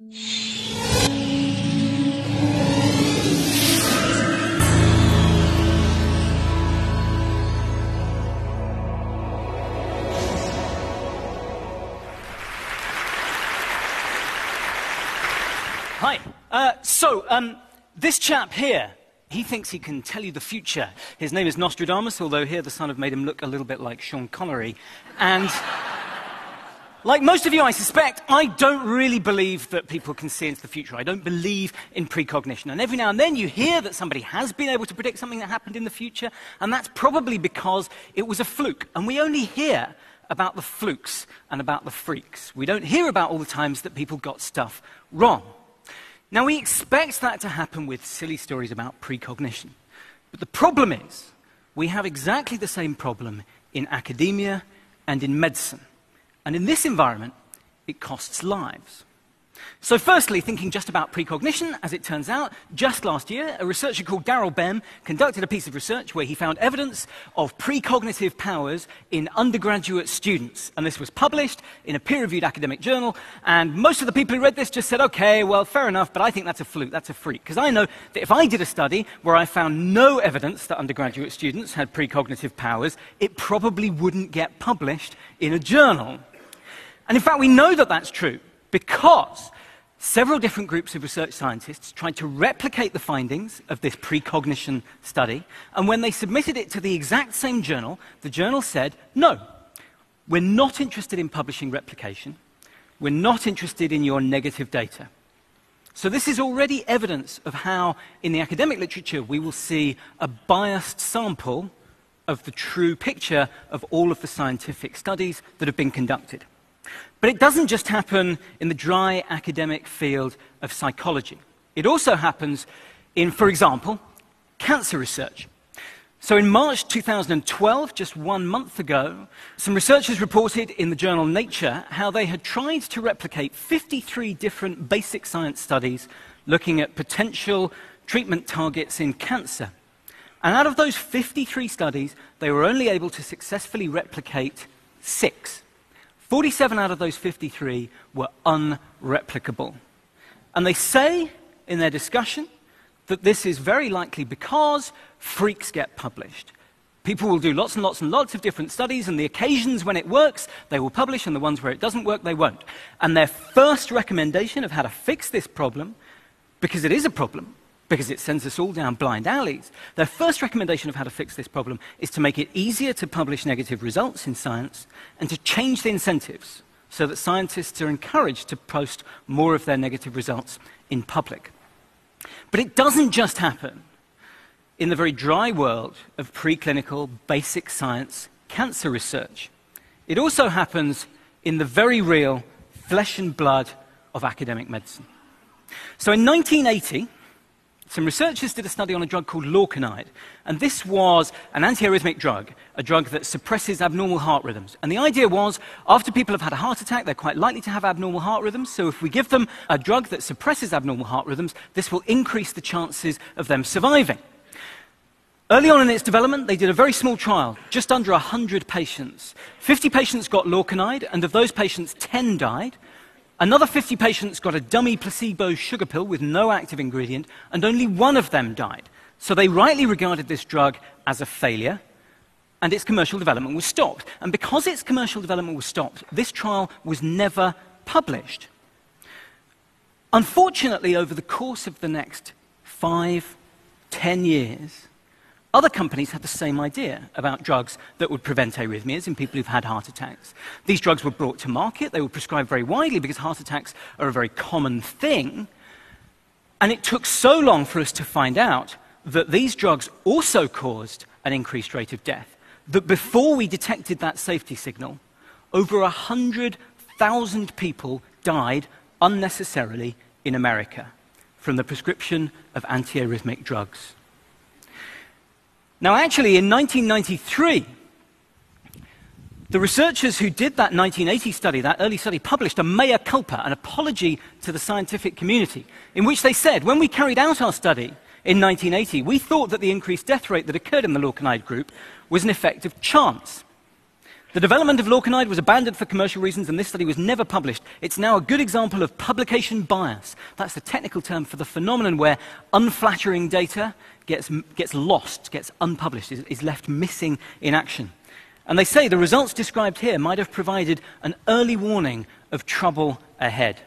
Hi. Uh, so, um, this chap here, he thinks he can tell you the future. His name is Nostradamus, although here the sun have made him look a little bit like Sean Connery. And like most of you, I suspect, I don't really believe that people can see into the future. I don't believe in precognition. And every now and then you hear that somebody has been able to predict something that happened in the future, and that's probably because it was a fluke. And we only hear about the flukes and about the freaks. We don't hear about all the times that people got stuff wrong. Now, we expect that to happen with silly stories about precognition. But the problem is, we have exactly the same problem in academia and in medicine. And in this environment, it costs lives. So, firstly, thinking just about precognition, as it turns out, just last year, a researcher called Daryl Bem conducted a piece of research where he found evidence of precognitive powers in undergraduate students. And this was published in a peer reviewed academic journal. And most of the people who read this just said, okay, well, fair enough, but I think that's a fluke, that's a freak. Because I know that if I did a study where I found no evidence that undergraduate students had precognitive powers, it probably wouldn't get published in a journal. And in fact, we know that that's true because several different groups of research scientists tried to replicate the findings of this precognition study, and when they submitted it to the exact same journal, the journal said, no, we're not interested in publishing replication, we're not interested in your negative data. So, this is already evidence of how, in the academic literature, we will see a biased sample of the true picture of all of the scientific studies that have been conducted. But it doesn't just happen in the dry academic field of psychology. It also happens in, for example, cancer research. So in March 2012, just one month ago, some researchers reported in the journal Nature how they had tried to replicate 53 different basic science studies looking at potential treatment targets in cancer. And out of those 53 studies, they were only able to successfully replicate six. 47 out of those 53 were unreplicable. And they say in their discussion that this is very likely because freaks get published. People will do lots and lots and lots of different studies, and the occasions when it works, they will publish, and the ones where it doesn't work, they won't. And their first recommendation of how to fix this problem, because it is a problem, because it sends us all down blind alleys. Their first recommendation of how to fix this problem is to make it easier to publish negative results in science and to change the incentives so that scientists are encouraged to post more of their negative results in public. But it doesn't just happen in the very dry world of preclinical basic science cancer research. It also happens in the very real flesh and blood of academic medicine. So in 1980, some researchers did a study on a drug called Lorcainide. And this was an antiarrhythmic drug, a drug that suppresses abnormal heart rhythms. And the idea was, after people have had a heart attack, they're quite likely to have abnormal heart rhythms. So if we give them a drug that suppresses abnormal heart rhythms, this will increase the chances of them surviving. Early on in its development, they did a very small trial, just under 100 patients. 50 patients got Lorcainide, and of those patients, 10 died. Another 50 patients got a dummy placebo sugar pill with no active ingredient, and only one of them died. So they rightly regarded this drug as a failure, and its commercial development was stopped. And because its commercial development was stopped, this trial was never published. Unfortunately, over the course of the next five, ten years, other companies had the same idea about drugs that would prevent arrhythmias in people who've had heart attacks. These drugs were brought to market, they were prescribed very widely because heart attacks are a very common thing. And it took so long for us to find out that these drugs also caused an increased rate of death that before we detected that safety signal, over 100,000 people died unnecessarily in America from the prescription of antiarrhythmic drugs. Now, actually, in 1993, the researchers who did that 1980 study, that early study, published a mea culpa, an apology to the scientific community, in which they said, when we carried out our study in 1980, we thought that the increased death rate that occurred in the Lorcainide group was an effect of chance. The development of Lorcainide was abandoned for commercial reasons, and this study was never published. It's now a good example of publication bias. That's the technical term for the phenomenon where unflattering data gets, gets lost, gets unpublished, is, is left missing in action. And they say the results described here might have provided an early warning of trouble ahead.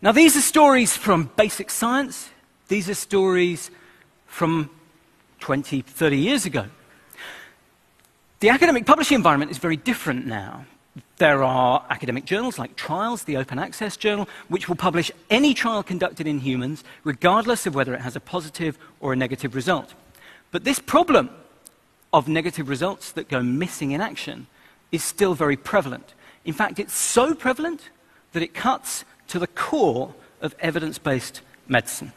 Now, these are stories from basic science. These are stories from 20, 30 years ago. The academic publishing environment is very different now. There are academic journals like Trials, the Open Access Journal, which will publish any trial conducted in humans, regardless of whether it has a positive or a negative result. But this problem of negative results that go missing in action is still very prevalent. In fact, it's so prevalent that it cuts to the core of evidence based medicine.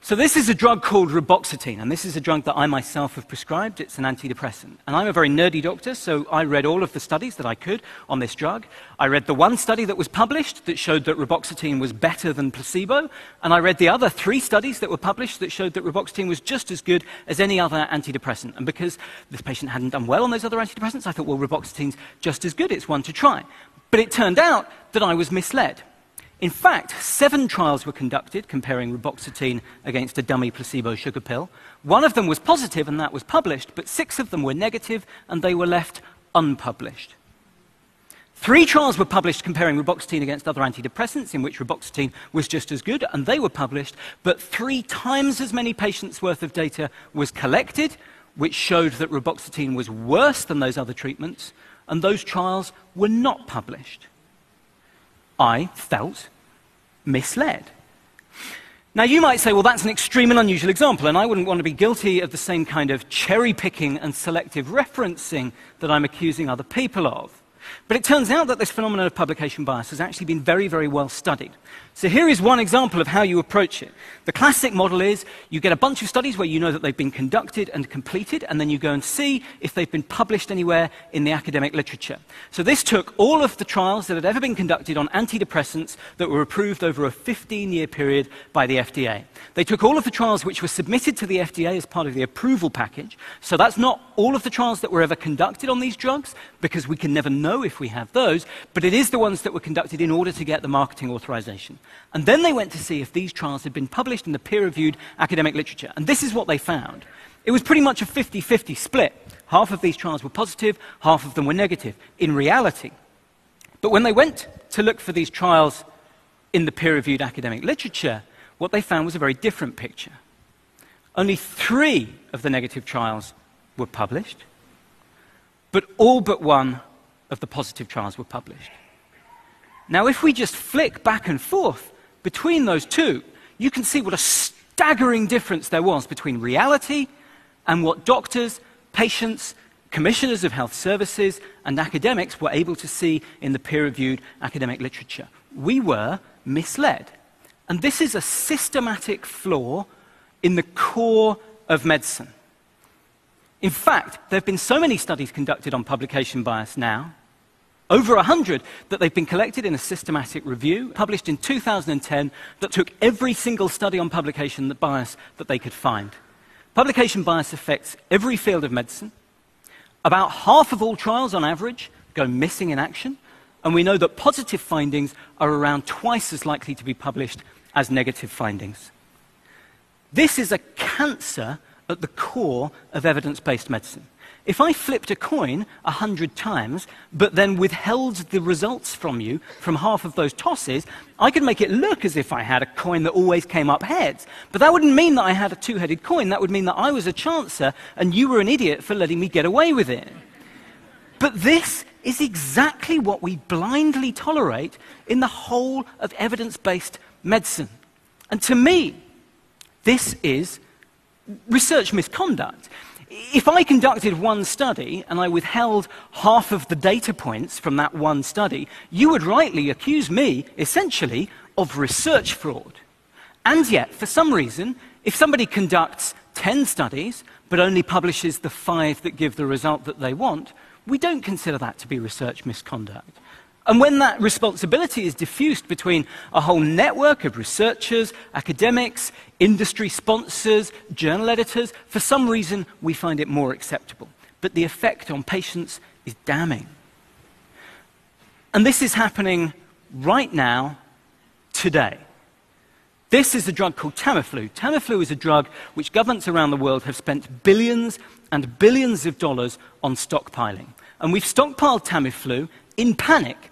So, this is a drug called reboxetine, and this is a drug that I myself have prescribed. It's an antidepressant. And I'm a very nerdy doctor, so I read all of the studies that I could on this drug. I read the one study that was published that showed that reboxetine was better than placebo, and I read the other three studies that were published that showed that reboxetine was just as good as any other antidepressant. And because this patient hadn't done well on those other antidepressants, I thought, well, reboxetine's just as good, it's one to try. But it turned out that I was misled. In fact, seven trials were conducted comparing reboxetine against a dummy placebo sugar pill. One of them was positive, and that was published, but six of them were negative, and they were left unpublished. Three trials were published comparing reboxetine against other antidepressants, in which reboxetine was just as good, and they were published, but three times as many patients' worth of data was collected, which showed that reboxetine was worse than those other treatments, and those trials were not published. I felt misled. Now, you might say, well, that's an extreme and unusual example, and I wouldn't want to be guilty of the same kind of cherry picking and selective referencing that I'm accusing other people of. But it turns out that this phenomenon of publication bias has actually been very, very well studied. So here is one example of how you approach it. The classic model is you get a bunch of studies where you know that they've been conducted and completed, and then you go and see if they've been published anywhere in the academic literature. So this took all of the trials that had ever been conducted on antidepressants that were approved over a 15 year period by the FDA. They took all of the trials which were submitted to the FDA as part of the approval package. So that's not all of the trials that were ever conducted on these drugs, because we can never know if we have those, but it is the ones that were conducted in order to get the marketing authorization. And then they went to see if these trials had been published in the peer reviewed academic literature. And this is what they found it was pretty much a 50 50 split. Half of these trials were positive, half of them were negative in reality. But when they went to look for these trials in the peer reviewed academic literature, what they found was a very different picture. Only three of the negative trials were published, but all but one of the positive trials were published. Now, if we just flick back and forth between those two, you can see what a staggering difference there was between reality and what doctors, patients, commissioners of health services, and academics were able to see in the peer reviewed academic literature. We were misled. And this is a systematic flaw in the core of medicine. In fact, there have been so many studies conducted on publication bias now over 100 that they've been collected in a systematic review published in 2010 that took every single study on publication bias that they could find. Publication bias affects every field of medicine. About half of all trials, on average, go missing in action, and we know that positive findings are around twice as likely to be published as negative findings. This is a cancer at the core of evidence based medicine. If I flipped a coin a hundred times, but then withheld the results from you from half of those tosses, I could make it look as if I had a coin that always came up heads. But that wouldn't mean that I had a two headed coin. That would mean that I was a chancer and you were an idiot for letting me get away with it. But this is exactly what we blindly tolerate in the whole of evidence based medicine. And to me, this is research misconduct. If I conducted one study and I withheld half of the data points from that one study, you would rightly accuse me, essentially, of research fraud. And yet, for some reason, if somebody conducts 10 studies but only publishes the five that give the result that they want, we don't consider that to be research misconduct. And when that responsibility is diffused between a whole network of researchers, academics, industry sponsors, journal editors, for some reason we find it more acceptable. but the effect on patients is damning. And this is happening right now, today. This is a drug called Tamiflu. Tamiflu is a drug which governments around the world have spent billions and billions of dollars on stockpiling. And we've stockpiled Tamiflu in panic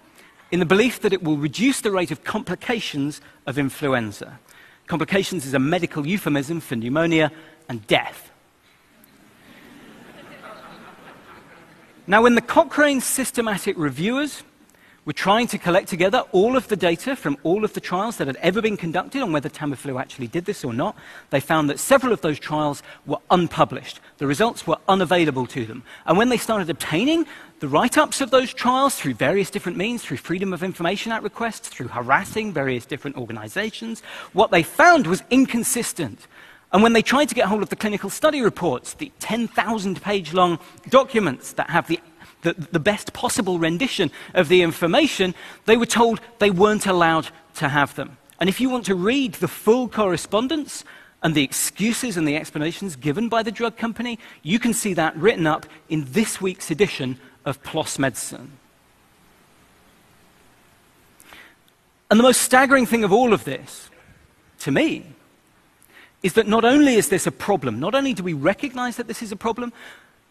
in the belief that it will reduce the rate of complications of influenza. Complications is a medical euphemism for pneumonia and death. now, when the Cochrane systematic reviewers were trying to collect together all of the data from all of the trials that had ever been conducted on whether Tamiflu actually did this or not. They found that several of those trials were unpublished. The results were unavailable to them. And when they started obtaining the write ups of those trials through various different means, through Freedom of Information Act requests, through harassing various different organizations, what they found was inconsistent. And when they tried to get hold of the clinical study reports, the 10,000 page long documents that have the the, the best possible rendition of the information, they were told they weren't allowed to have them. And if you want to read the full correspondence and the excuses and the explanations given by the drug company, you can see that written up in this week's edition of PLOS Medicine. And the most staggering thing of all of this, to me, is that not only is this a problem, not only do we recognize that this is a problem,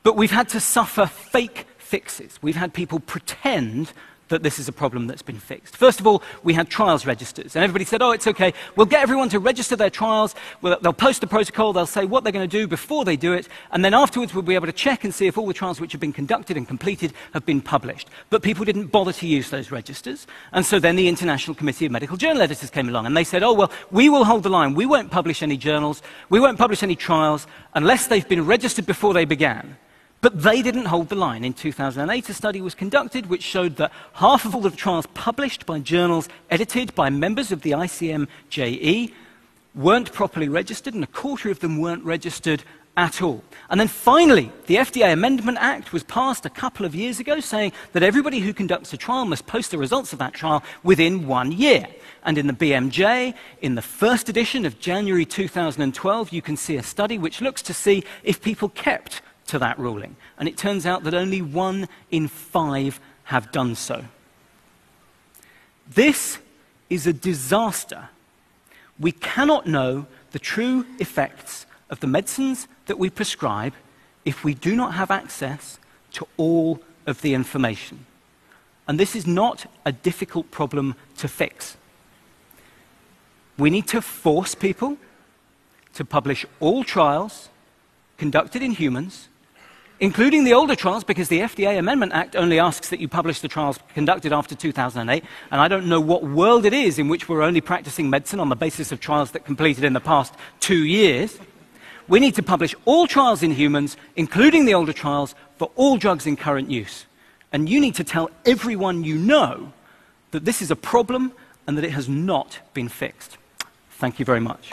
but we've had to suffer fake fixes. We've had people pretend that this is a problem that's been fixed. First of all, we had trials registers, and everybody said, oh, it's okay. We'll get everyone to register their trials. We'll, they'll post the protocol. They'll say what they're going to do before they do it, and then afterwards we'll be able to check and see if all the trials which have been conducted and completed have been published. But people didn't bother to use those registers, and so then the International Committee of Medical Journal Editors came along, and they said, oh, well, we will hold the line. We won't publish any journals. We won't publish any trials unless they've been registered before they began. But they didn't hold the line. In 2008, a study was conducted which showed that half of all the trials published by journals edited by members of the ICMJE weren't properly registered, and a quarter of them weren't registered at all. And then finally, the FDA Amendment Act was passed a couple of years ago saying that everybody who conducts a trial must post the results of that trial within one year. And in the BMJ, in the first edition of January 2012, you can see a study which looks to see if people kept to that ruling. And it turns out that only one in five have done so. This is a disaster. We cannot know the true effects of the medicines that we prescribe if we do not have access to all of the information. And this is not a difficult problem to fix. We need to force people to publish all trials conducted in humans including the older trials, because the FDA Amendment Act only asks that you publish the trials conducted after 2008. And I don't know what world it is in which we're only practicing medicine on the basis of trials that completed in the past two years. We need to publish all trials in humans, including the older trials, for all drugs in current use. And you need to tell everyone you know that this is a problem and that it has not been fixed. Thank you very much.